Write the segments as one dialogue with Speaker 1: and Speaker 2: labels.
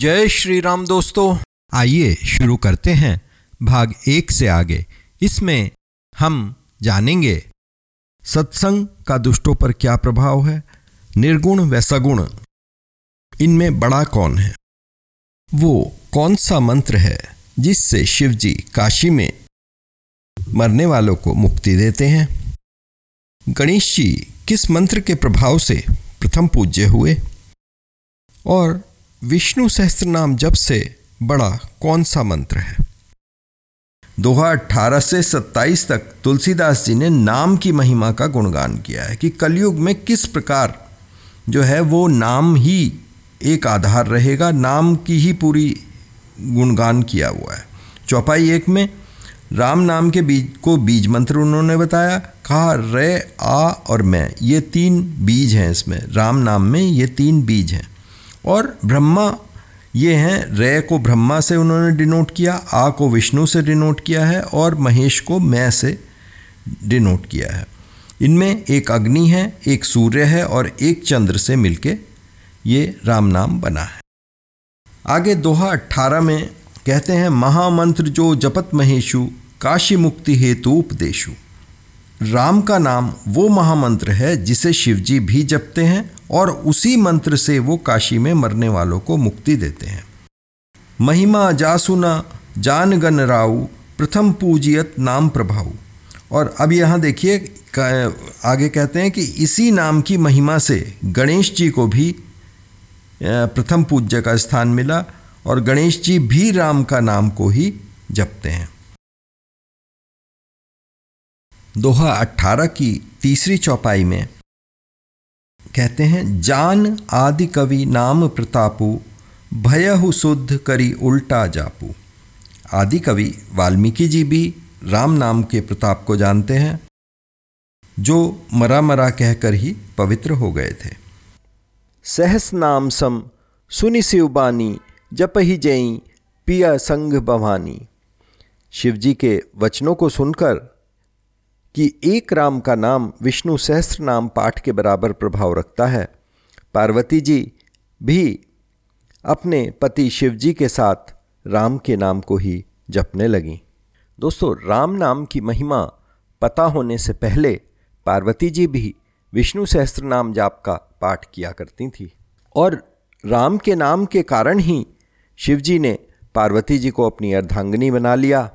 Speaker 1: जय श्री राम दोस्तों। आइए शुरू करते हैं भाग एक से आगे। इसमें हम जानेंगे, सत्संग का दुष्टों पर क्या प्रभाव है? निर्गुण व सगुण इनमें बड़ा कौन है? वो कौन सा मंत्र है जिससे शिवजी काशी में मरने वालों को मुक्ति देते हैं? गणेश जी किस मंत्र के प्रभाव से प्रथम पूज्य हुए? और विष्णु सहस्त्र नाम जब से बड़ा कौन सा मंत्र है? दोहा अठारह से सत्ताईस तक तुलसीदास जी ने नाम की महिमा का गुणगान किया है कि कलयुग में किस प्रकार जो है वो नाम ही एक आधार रहेगा, नाम की ही पूरी गुणगान किया हुआ है। चौपाई एक में, राम नाम के बीज को बीज मंत्र उन्होंने बताया, कहा, रे, आ और मैं, ये तीन बीज हैं इसमें, राम नाम में ये तीन बीज हैं। और ब्रह्मा, ये हैं रे को ब्रह्मा से उन्होंने डिनोट किया, आ को विष्णु से डिनोट किया है, और महेश को मैं से डिनोट किया है। इनमें एक अग्नि है, एक सूर्य है, और एक चंद्र से मिलके ये राम नाम बना है। आगे दोहा अट्ठारह में कहते हैं, महामंत्र जो जपत महेशु, काशी मुक्ति हेतु उपदेशु। राम का नाम वो महामंत्र है जिसे शिवजी भी जपते हैं और उसी मंत्र से वो काशी में मरने वालों को मुक्ति देते हैं। महिमा जासुना जान गन राउ प्रथम पूजियत नाम प्रभाव और अब यहाँ देखिए आगे कहते हैं कि इसी नाम की महिमा से गणेश जी को भी प्रथम पूज्य का स्थान मिला और गणेश जी भी राम का नाम को ही जपते हैं। दोहा अट्ठारह की तीसरी चौपाई में कहते हैं, जान आदि कवि नाम प्रतापु, भयहु शुद्ध करी उल्टा जापू। आदि कवि वाल्मीकि जी भी राम नाम के प्रताप को जानते हैं, जो मरा मरा कहकर ही पवित्र हो गए थे। सहस नाम सम, सुनि शिवबानी जप ही जई, पिया संग भवानी। शिवजी के वचनों को सुनकर कि एक राम का नाम विष्णु सहस्त्र नाम पाठ के बराबर प्रभाव रखता है। पार्वती जी भी अपने पति शिवजी के साथ राम के नाम को ही जपने लगी। दोस्तों, राम नाम की महिमा पता होने से पहले पार्वती जी भी विष्णु सहस्त्र नाम जाप का पाठ किया करती थी। और राम के नाम के कारण ही शिवजी ने पार्वती जी को अपनी अर्धांगिनी बना लिया।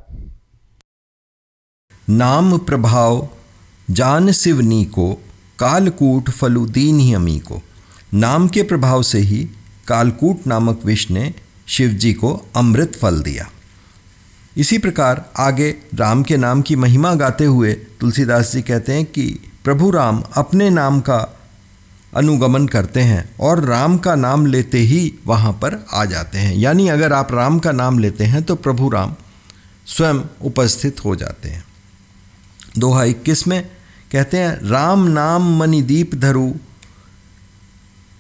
Speaker 1: नाम प्रभाव, जान शिवनी को कालकूट फलुदीन ही अमी को नाम के प्रभाव से ही कालकूट नामक विष ने शिव जी को अमृत फल दिया। इसी प्रकार आगे राम के नाम की महिमा गाते हुए तुलसीदास जी कहते हैं कि प्रभु राम अपने नाम का अनुगमन करते हैं और राम का नाम लेते ही वहाँ पर आ जाते हैं। यानी अगर आप राम का नाम लेते हैं तो प्रभु राम स्वयं उपस्थित हो जाते हैं। दोहा इक्कीस में कहते हैं, राम नाम मणिदीप धरु,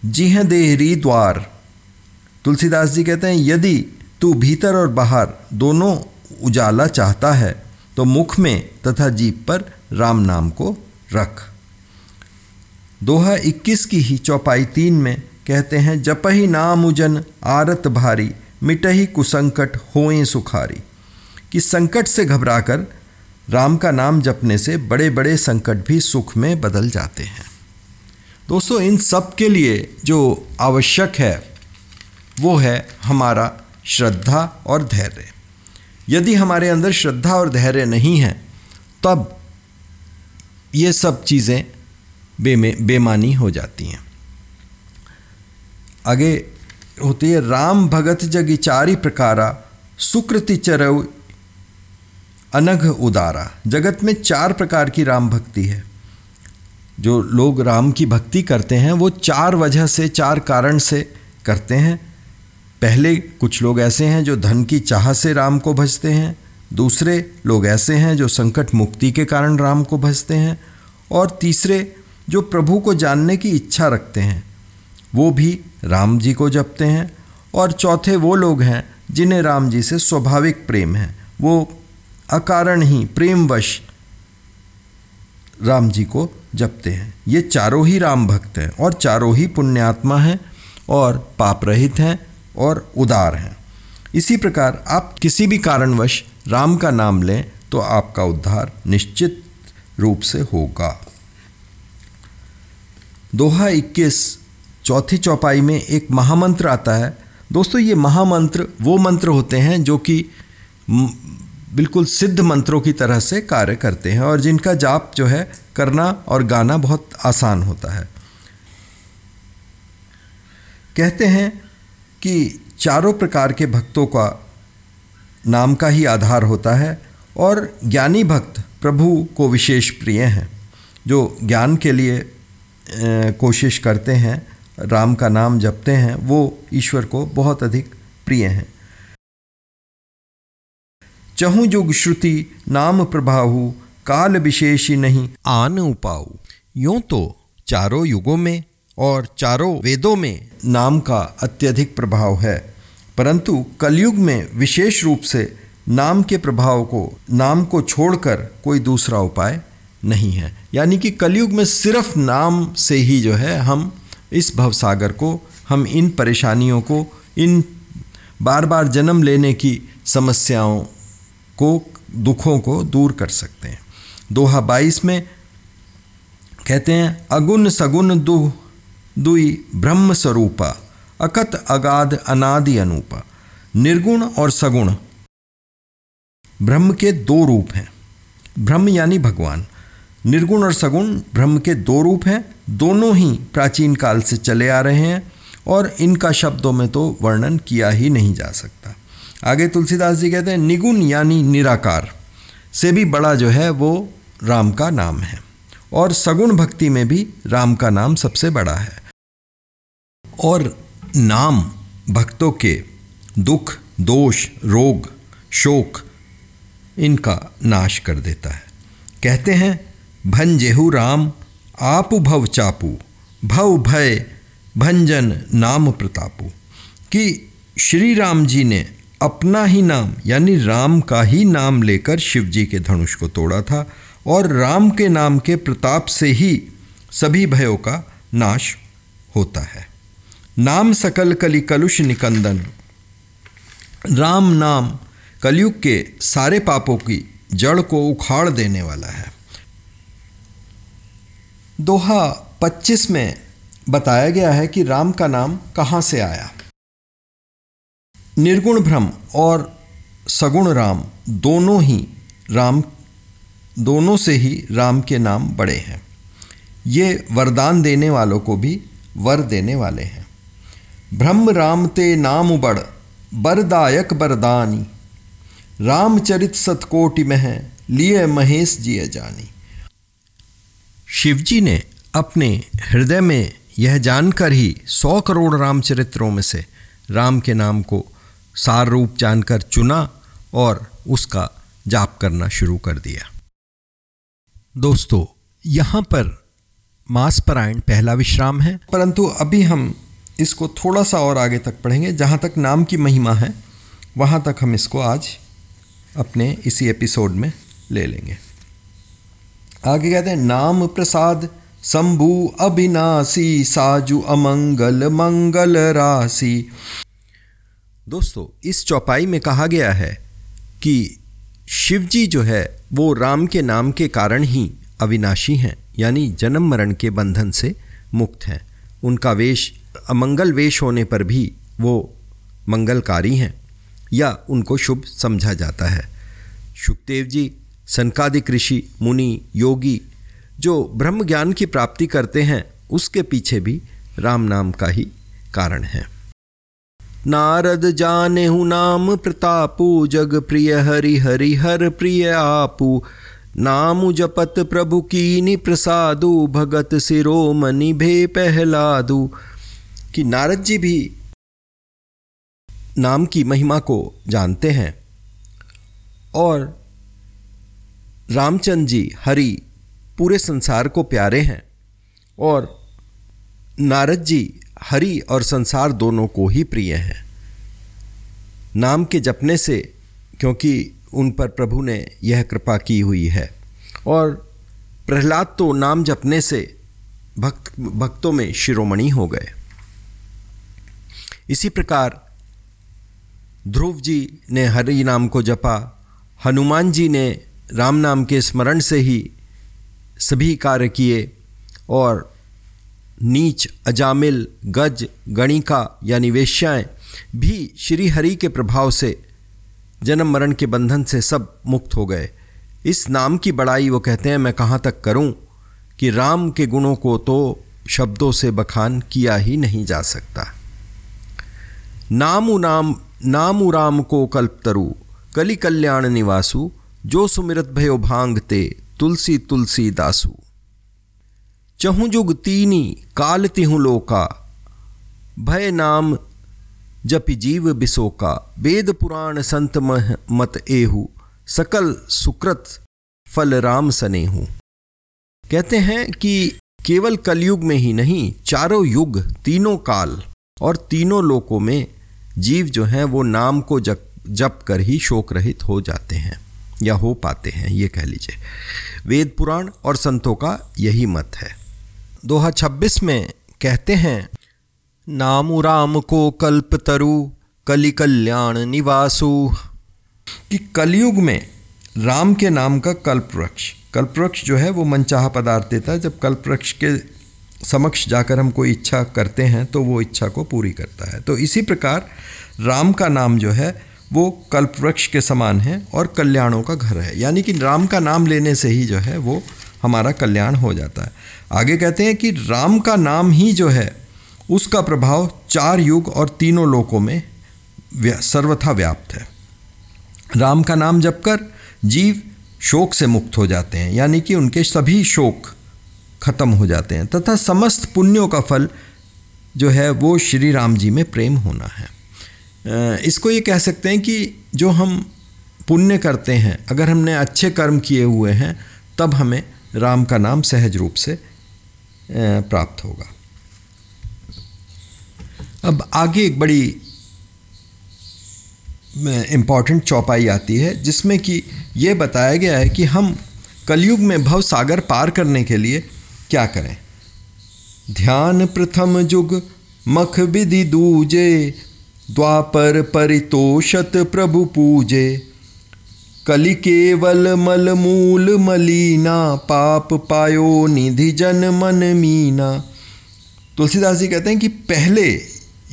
Speaker 1: जिह देहरी द्वार। तुलसीदास जी कहते हैं, यदि तू भीतर और बाहर दोनों उजाला चाहता है तो मुख में तथा जीप पर राम नाम को रख। दोहा इक्कीस की ही चौपाई तीन में कहते हैं जप ही नाम उजन आरत भारी, मिटही कुसंकट होए सुखारी। कि संकट से घबराकर राम का नाम जपने से बड़े बड़े संकट भी सुख में बदल जाते हैं। दोस्तों, इन सब के लिए जो आवश्यक है, वो है हमारा श्रद्धा और धैर्य। यदि हमारे अंदर श्रद्धा और धैर्य नहीं है, तब ये सब चीज़ें बेमे, बेमानी हो जाती हैं। आगे होती है, राम भगत जगिचारी प्रकारा, सुकृति चरव अनघ उदारा। जगत में चार प्रकार की राम भक्ति है। जो लोग राम की भक्ति करते हैं, वो चार वजह से, चार कारण से करते हैं। पहले कुछ लोग ऐसे हैं जो धन की चाह से राम को भजते हैं। दूसरे लोग ऐसे हैं जो संकट मुक्ति के कारण राम को भजते हैं। और तीसरे जो प्रभु को जानने की इच्छा रखते हैं, वो भी राम जी को जपते हैं। और चौथे वो लोग हैं जिन्हें राम जी से स्वाभाविक प्रेम है। वो अकारण ही प्रेमवश राम जी को जपते हैं। ये चारों ही राम भक्त हैं और चारों ही पुण्यात्मा हैं और पाप रहित हैं और उदार हैं। इसी प्रकार आप किसी भी कारणवश राम का नाम लें तो आपका उद्धार निश्चित रूप से होगा। दोहा 21 चौथी चौपाई में एक महामंत्र आता है। दोस्तों, ये महामंत्र वो मंत्र होते हैं जो कि बिल्कुल सिद्ध मंत्रों की तरह से कार्य करते हैं और जिनका जाप जो है करना और गाना बहुत आसान होता है। कहते हैं कि चारों प्रकार के भक्तों का नाम का ही आधार होता है और ज्ञानी भक्त प्रभु को विशेष प्रिय हैं, जो ज्ञान के लिए कोशिश करते हैं, राम का नाम जपते हैं, वो ईश्वर को बहुत अधिक प्रिय हैं। चहु जुग श्रुति नाम प्रभाहु काल विशेषी नहीं। आन उपाऊ यूँ तो चारों युगों में और चारों वेदों में नाम का अत्यधिक प्रभाव है परंतु कलयुग में विशेष रूप से नाम के प्रभाव को नाम को छोड़कर कोई दूसरा उपाय नहीं है। यानी कि कलयुग में सिर्फ़ नाम से ही जो है हम इस भवसागर को हम इन परेशानियों को इन बार बार जन्म लेने की समस्याओं को दुखों को दूर कर सकते हैं। दोहा बाईस में कहते हैं, अगुण सगुण दुह दुई ब्रह्म स्वरूपा, अकत अगाध अनादि अनूपा। निर्गुण और सगुण ब्रह्म के दो रूप हैं। ब्रह्म यानी भगवान। निर्गुण और सगुण ब्रह्म के दो रूप हैं। दोनों ही प्राचीन काल से चले आ रहे हैं और इनका शब्दों में तो वर्णन किया ही नहीं जा सकता। आगे तुलसीदास जी कहते हैं, निगुण यानी निराकार। से भी बड़ा जो है, वो राम का नाम है। और सगुण भक्ति में भी राम का नाम सबसे बड़ा है। और नाम भक्तों के दुख, दोष, रोग, शोक, इनका नाश कर देता है। कहते हैं, भन जेहू राम, आपु भव चापू, भव भय भंजन नाम प्रतापू। कि श्री राम जी ने अपना ही नाम, यानी राम का ही नाम लेकर शिव जी के धनुष को तोड़ा था और राम के नाम के प्रताप से ही सभी भयों का नाश होता है। नाम सकल कली कलुष निकंदन। राम नाम कलयुग के सारे पापों की जड़ को उखाड़ देने वाला है। दोहा 25 में बताया गया है कि राम का नाम कहाँ से आया। निर्गुण भ्रम और सगुण राम दोनों ही राम, दोनों से ही राम के नाम बड़े हैं। ये वरदान देने वालों को भी वर देने वाले हैं। ब्रह्म राम ते नाम बड़ बरदायक बरदानी रामचरित सतकोटि में है लिए महेश जिय जानी। शिवजी ने अपने हृदय में यह जानकर ही सौ करोड़ रामचरित्रों में से राम के नाम को सार रूप जानकर चुना और उसका जाप करना शुरू कर दिया। दोस्तों, यहाँ पर मास पहला विश्राम है। परंतु अभी हम इसको थोड़ा सा और आगे तक पढ़ेंगे, जहाँ तक नाम की महिमा है, वहाँ तक हम इसको आज अपने इसी एपिसोड में ले लेंगे। आगे कहते हैं, नाम प्रसाद, शंभु अविनाशी, साजु अमंगल मंगल राशि। दोस्तों, इस चौपाई में कहा गया है कि शिव जी जो है, वो राम के नाम के कारण ही अविनाशी हैं, यानी जन्म मरण के बंधन से मुक्त हैं। उनका वेश, अमंगल वेश होने पर भी वो मंगलकारी हैं, या उनको शुभ समझा जाता है। सुखदेव जी सनकादिक ऋषि, मुनि, योगी, जो ब्रह्म ज्ञान की प्राप्ति करते हैं, उसके पीछे भी राम नाम का ही कारण है। नारद जाने हूँ नाम प्रतापु, जग प्रिय हरि हरि हर प्रिय आपू। नाम जपत प्रभु की प्रसादु, भगत सिरो मनि भे पहलादु। कि नारद जी भी नाम की महिमा को जानते हैं। और रामचंद्र जी हरि पूरे संसार को प्यारे हैं। और नारद जी हरि और संसार दोनों को ही प्रिय हैं। नाम के जपने से, क्योंकि उन पर प्रभु ने यह कृपा की हुई है। और प्रहलाद तो नाम जपने से भक्त, भक्तों में शिरोमणि हो गए। इसी प्रकार ध्रुव जी ने हरि नाम को जपा, हनुमान जी ने राम नाम के स्मरण से ही सभी कार्य किए और नीच, अजामिल, गज, गणिका यानी वेश्याएँ भी श्री हरि के प्रभाव से, जन्म मरण के बंधन से सब मुक्त हो गए। इस नाम की बड़ाई वो कहते हैं, मैं कहाँ तक करूँ कि राम के गुणों को तो शब्दों से बखान किया ही नहीं जा सकता। नामु नाम, नामु राम को कल्प तरु, कली कल्याण निवासु, जो सुमिरत भयो भांगते तुलसी तुलसी दासु। चहु जुग तीनी, काल तिहु लोका। भय नाम जपि जीव बिसोका। वेद पुराण संत मह मत एहु, सकल सुकृत फल राम सनेहु। कहते हैं कि केवल कलयुग में ही नहीं, चारों युग, तीनों काल और तीनों लोकों में जीव जो हैं, वो नाम को जप जप कर ही शोक रहित हो जाते हैं या हो पाते हैं, ये कह लीजिए। वेद पुराण और संतों का यही मत है। दोहा छब्बीस में कहते हैं, नामु राम को कल्प तरु, कलि कल्याण निवासु। कि कलयुग में राम के नाम का कल्प वृक्ष कल्प वृक्ष जो है वो मनचाहा पदार्थ देता है। जब कल्प वृक्ष के समक्ष जाकर हम कोई इच्छा करते हैं तो वो इच्छा को पूरी करता है। तो इसी प्रकार राम का नाम जो है, वो कल्प वृक्ष के समान है और कल्याणों का घर है। यानी कि राम का नाम लेने से ही जो है, वो हमारा कल्याण हो जाता है। आगे कहते हैं कि राम का नाम ही जो है, उसका प्रभाव चार युग और तीनों लोकों में सर्वथा व्याप्त है। राम का नाम जप कर जीव शोक से मुक्त हो जाते हैं, यानी कि उनके सभी शोक खत्म हो जाते हैं, तथा समस्त पुण्यों का फल जो है, वो श्री राम जी में प्रेम होना है। इसको ये कह सकते हैं कि जो हम पुण्य करते हैं, अगर हमने अच्छे कर्म किए हुए हैं, तब हमें राम का नाम सहज रूप से प्राप्त होगा। अब आगे एक बड़ी इंपॉर्टेंट चौपाई आती है, जिसमें कि ये बताया गया है कि हम कलयुग में भव सागर पार करने के लिए क्या करें? ध्यान प्रथम जुग, मख विधि दूजे, द्वापर परितोषत प्रभु पूजे। कलि केवल मल मूल मलीना, पाप पायो निधि जन मन मीना। तुलसीदास जी कहते हैं कि पहले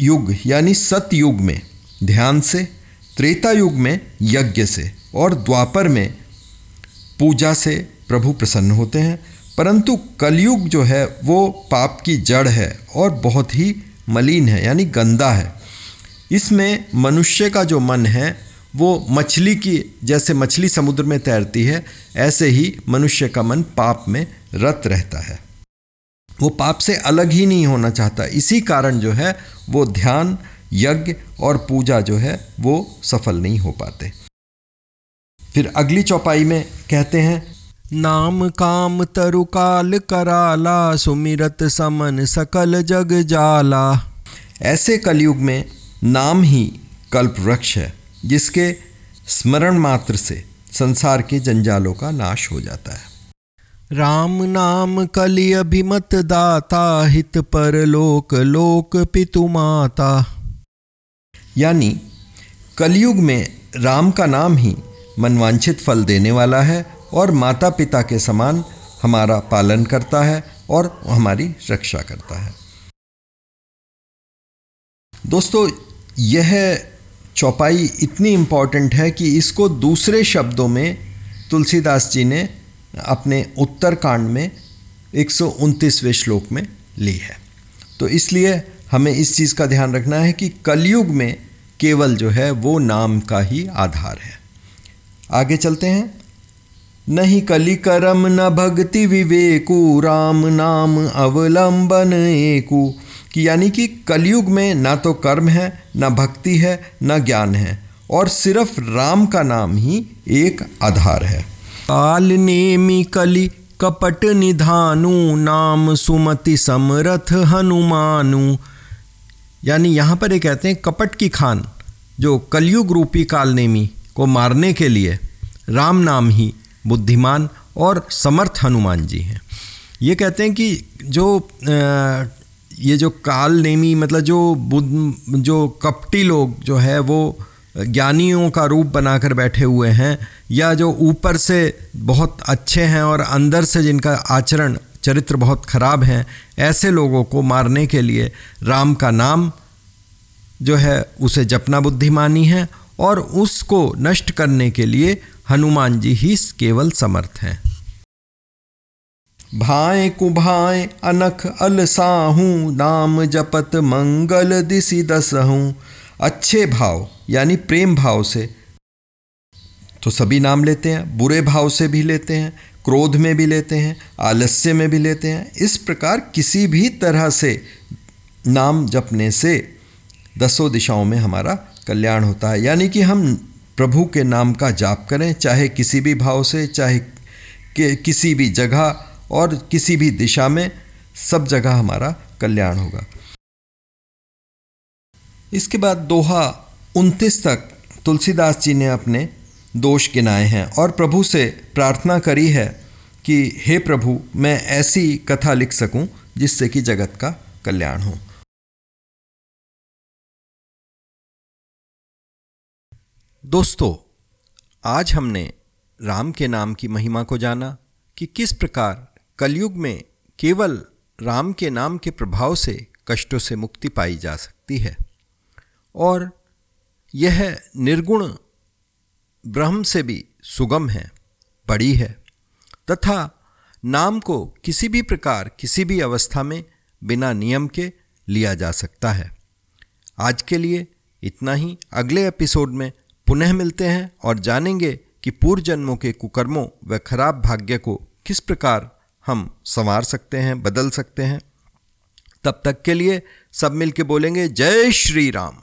Speaker 1: युग, यानी सतयुग में, ध्यान से, त्रेता युग में, यज्ञ से, और द्वापर में, पूजा से प्रभु प्रसन्न होते हैं। परंतु कलयुग जो है, वो पाप की जड़ है और बहुत ही मलिन है, यानी गंदा है। इसमें मनुष्य का जो मन है वो मछली की जैसे मछली समुद्र में तैरती है ऐसे ही मनुष्य का मन पाप में रत रहता है। वो पाप से अलग ही नहीं होना चाहता। इसी कारण जो है वो ध्यान यज्ञ और पूजा जो है वो सफल नहीं हो पाते। फिर अगली चौपाई में कहते हैं नाम काम तरुकाल कराला सुमिरत समन सकल जग जाला। ऐसे कलयुग में नाम ही कल्प वृक्ष है। जिसके स्मरण मात्र से संसार के जंजालों का नाश हो जाता है। राम नाम कलि अभिमत दाता हित पर लोक लोक पितु माता। यानी कलयुग में राम का नाम ही मनवांछित फल देने वाला है और माता पिता के समान हमारा पालन करता है और हमारी रक्षा करता है। दोस्तों यह चौपाई इतनी इंपॉर्टेंट है कि इसको दूसरे शब्दों में तुलसीदास जी ने अपने उत्तरकांड में एक श्लोक में ली है। तो इसलिए हमें इस चीज़ का ध्यान रखना है कि कलयुग में केवल जो है वो नाम का ही आधार है। आगे चलते हैं। नहीं कली करम न भक्ति विवेकु, राम नाम अवलंबन एकु। कि यानी कि कलयुग में ना तो कर्म है, ना भक्ति है, ना ज्ञान है, और सिर्फ़ राम का नाम ही एक आधार है। काल नेमी कली कपट निधानु, नाम सुमति समरथ हनुमानु। यानी यहाँ पर ये कहते हैं कपट की खान, जो कलयुग रूपी कालनेमी को मारने के लिए राम नाम ही बुद्धिमान और समर्थ हनुमान जी हैं। ये कहते हैं कि जो ये जो काल नेमी मतलब जो बुद्ध, जो कपटी लोग जो है, वो ज्ञानियों का रूप बनाकर बैठे हुए हैं, या जो ऊपर से बहुत अच्छे हैं और अंदर से जिनका आचरण, चरित्र बहुत खराब हैं, ऐसे लोगों को मारने के लिए राम का नाम जो है, उसे जपना बुद्धिमानी है और उसको नष्ट करने के लिए हनुमान जी ही केवल समर्थ हैं। भाए कुभाए अनख अलसाहू नाम जपत मंगल दिशि दसहूँ। अच्छे भाव, यानी प्रेम भाव से। तो सभी नाम लेते हैं, बुरे भाव से भी लेते हैं, क्रोध में भी लेते हैं, आलस्य में भी लेते हैं। इस प्रकार किसी भी तरह से नाम जपने से दसों दिशाओं में हमारा कल्याण होता है। यानी कि हम प्रभु के नाम का जाप करें, चाहे किसी भी भाव से, चाहे कि, किसी भी जगह और किसी भी दिशा में सब जगह हमारा कल्याण होगा। इसके बाद दोहा उनतीस तक तुलसीदास जी ने अपने दोष गिनाए हैं और प्रभु से प्रार्थना करी है कि, हे प्रभु, मैं ऐसी कथा लिख सकूँ जिससे कि जगत का कल्याण हो। दोस्तों, आज हमने राम के नाम की महिमा को जाना कि किस प्रकार कलयुग में केवल राम के नाम के प्रभाव से कष्टों से मुक्ति पाई जा सकती है। और यह निर्गुण ब्रह्म से भी सुगम है, बड़ी है, तथा नाम को किसी भी प्रकार, किसी भी अवस्था में बिना नियम के लिया जा सकता है। आज के लिए इतना ही। अगले एपिसोड में पुनः मिलते हैं और जानेंगे कि पूर्व जन्मों के कुकर्मों व खराब भाग्य को किस प्रकार हम संवार सकते हैं, बदल सकते हैं। तब तक के लिए सब मिलके बोलेंगे जय श्री राम।